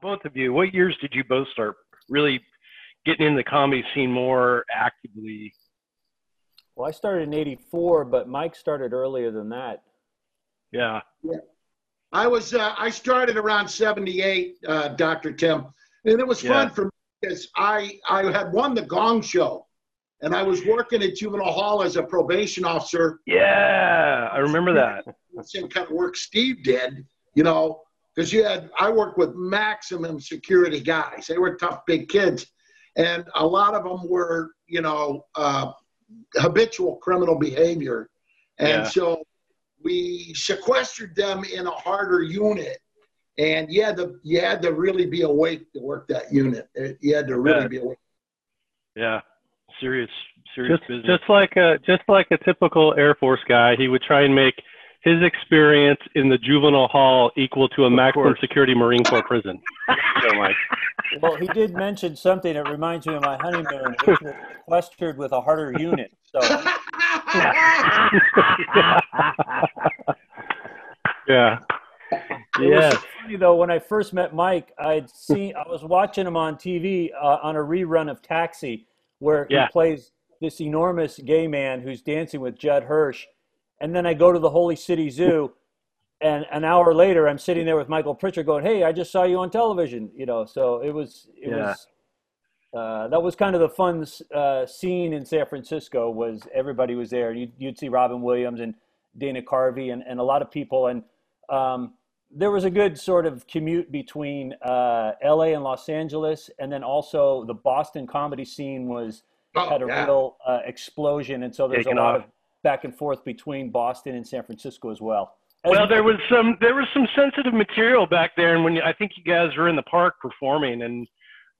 both of you, what years did you both start really getting in the comedy scene more actively? Well, I started in '84, but Mike started earlier than that. Yeah. Yeah. I was uh, I started around '78, uh, Dr. Tim, and it was fun for me because I I had won the Gong Show, and I was working at juvenile hall as a probation officer. Yeah, I remember that. Same kind of work Steve did, you know, because you had I worked with maximum security guys. They were tough big kids, and a lot of them were you know uh, habitual criminal behavior, and Yeah. so we sequestered them in a harder unit. And you had to you had to really be awake to work that unit. You had to really Bet. be awake. Yeah, serious, serious Just, business. just like a just like a typical Air Force guy, he would try and make his experience in the juvenile hall equal to a maximum course. security Marine Corps prison. So, Mike. Well, he did mention something that reminds me of my honeymoon, which was sequestered with a harder unit. So yeah. It Yes. funny though. When I first met Mike, I'd seen I was watching him on TV uh, on a rerun of Taxi, where Yeah. he plays this enormous gay man who's dancing with Judd Hirsch, and then I go to the Holy City Zoo, and an hour later I'm sitting there with Michael Pritchard, going, "Hey, I just saw you on television," you know. So it was it Yeah. was. Uh, that was kind of the fun uh, scene in San Francisco. Was everybody was there? You'd, you'd see Robin Williams and Dana Carvey and, and a lot of people, and um, there was a good sort of commute between uh, L.A. and Los Angeles, and then also the Boston comedy scene was Oh, had a yeah. real uh, explosion, and so there's Taken a lot off. of back and forth between Boston and San Francisco as well. As- well, there was some there was some sensitive material back there, and when you, I think you guys were in the park performing, and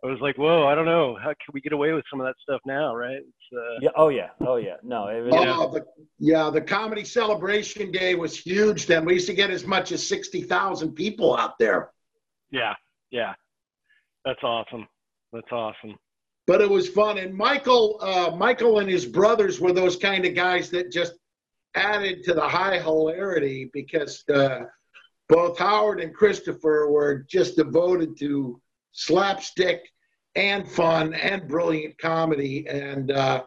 I was like, whoa, I don't know, how can we get away with some of that stuff now, right? It's, uh, yeah, oh yeah, oh yeah, no, it was, Yeah. Oh, the, yeah, the comedy celebration day was huge. Then we used to get as much as sixty thousand people out there. yeah, yeah, that's awesome. That's awesome. But it was fun. And Michael, uh, Michael and his brothers were those kind of guys that just added to the high hilarity because uh, both Howard and Christopher were just devoted to slapstick and fun and brilliant comedy, and uh,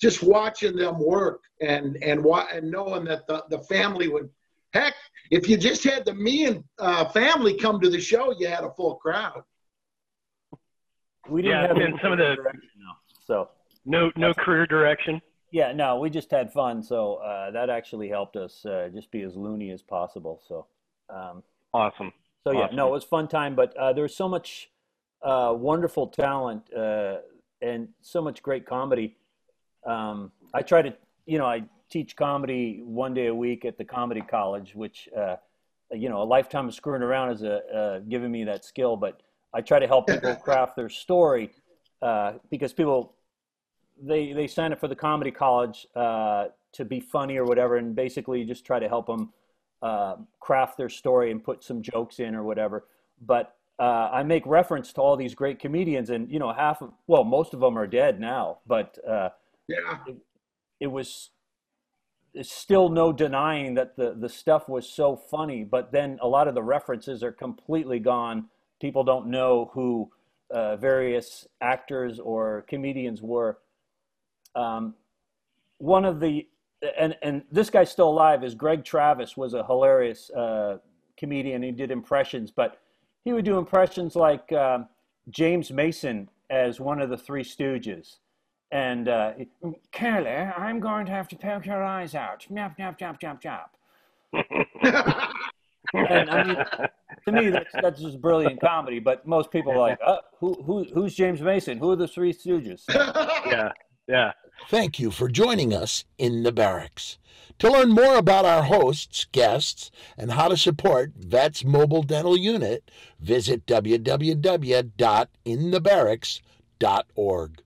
just watching them work and and and knowing that the, the family would heck. If you just had the me and uh, family come to the show, you had a full crowd. We didn't Yeah, have and some of the- direction, no. so No, no career direction. yeah, no, we just had fun. So uh, that actually helped us uh, just be as loony as possible. So. Um, Awesome. So yeah, Awesome. no, it was fun time, but uh, was so much uh, wonderful talent uh, and so much great comedy. Um, I try to, you know, I teach comedy one day a week at the comedy college, which, uh, you know, a lifetime of screwing around has uh, uh, given me that skill. But I try to help people craft their story uh, because people they they sign up for the comedy college uh, to be funny or whatever, and basically just try to help them uh, craft their story and put some jokes in or whatever. But uh, I make reference to all these great comedians, and you know, half of well, most of them are dead now, but uh, Yeah. it was it's still no denying that the the stuff was so funny. But then a lot of the references are completely gone. People don't know who uh, various actors or comedians were. Um, one of the and and this guy's still alive is Greg Travis was a hilarious uh, comedian. He did impressions, but he would do impressions like um, James Mason as one of the Three Stooges. And uh, Kelly, I'm going to have to poke your eyes out. Chop, chop, chop, chop, chop. And I mean, to me, that's, that's just brilliant comedy. But most people are like, uh, who, who, who's James Mason? Who are the Three Stooges? Yeah, yeah. Thank you for joining us in the barracks. To learn more about our hosts, guests, and how to support Vets Mobile Dental Unit, visit www.inthebarracks.org.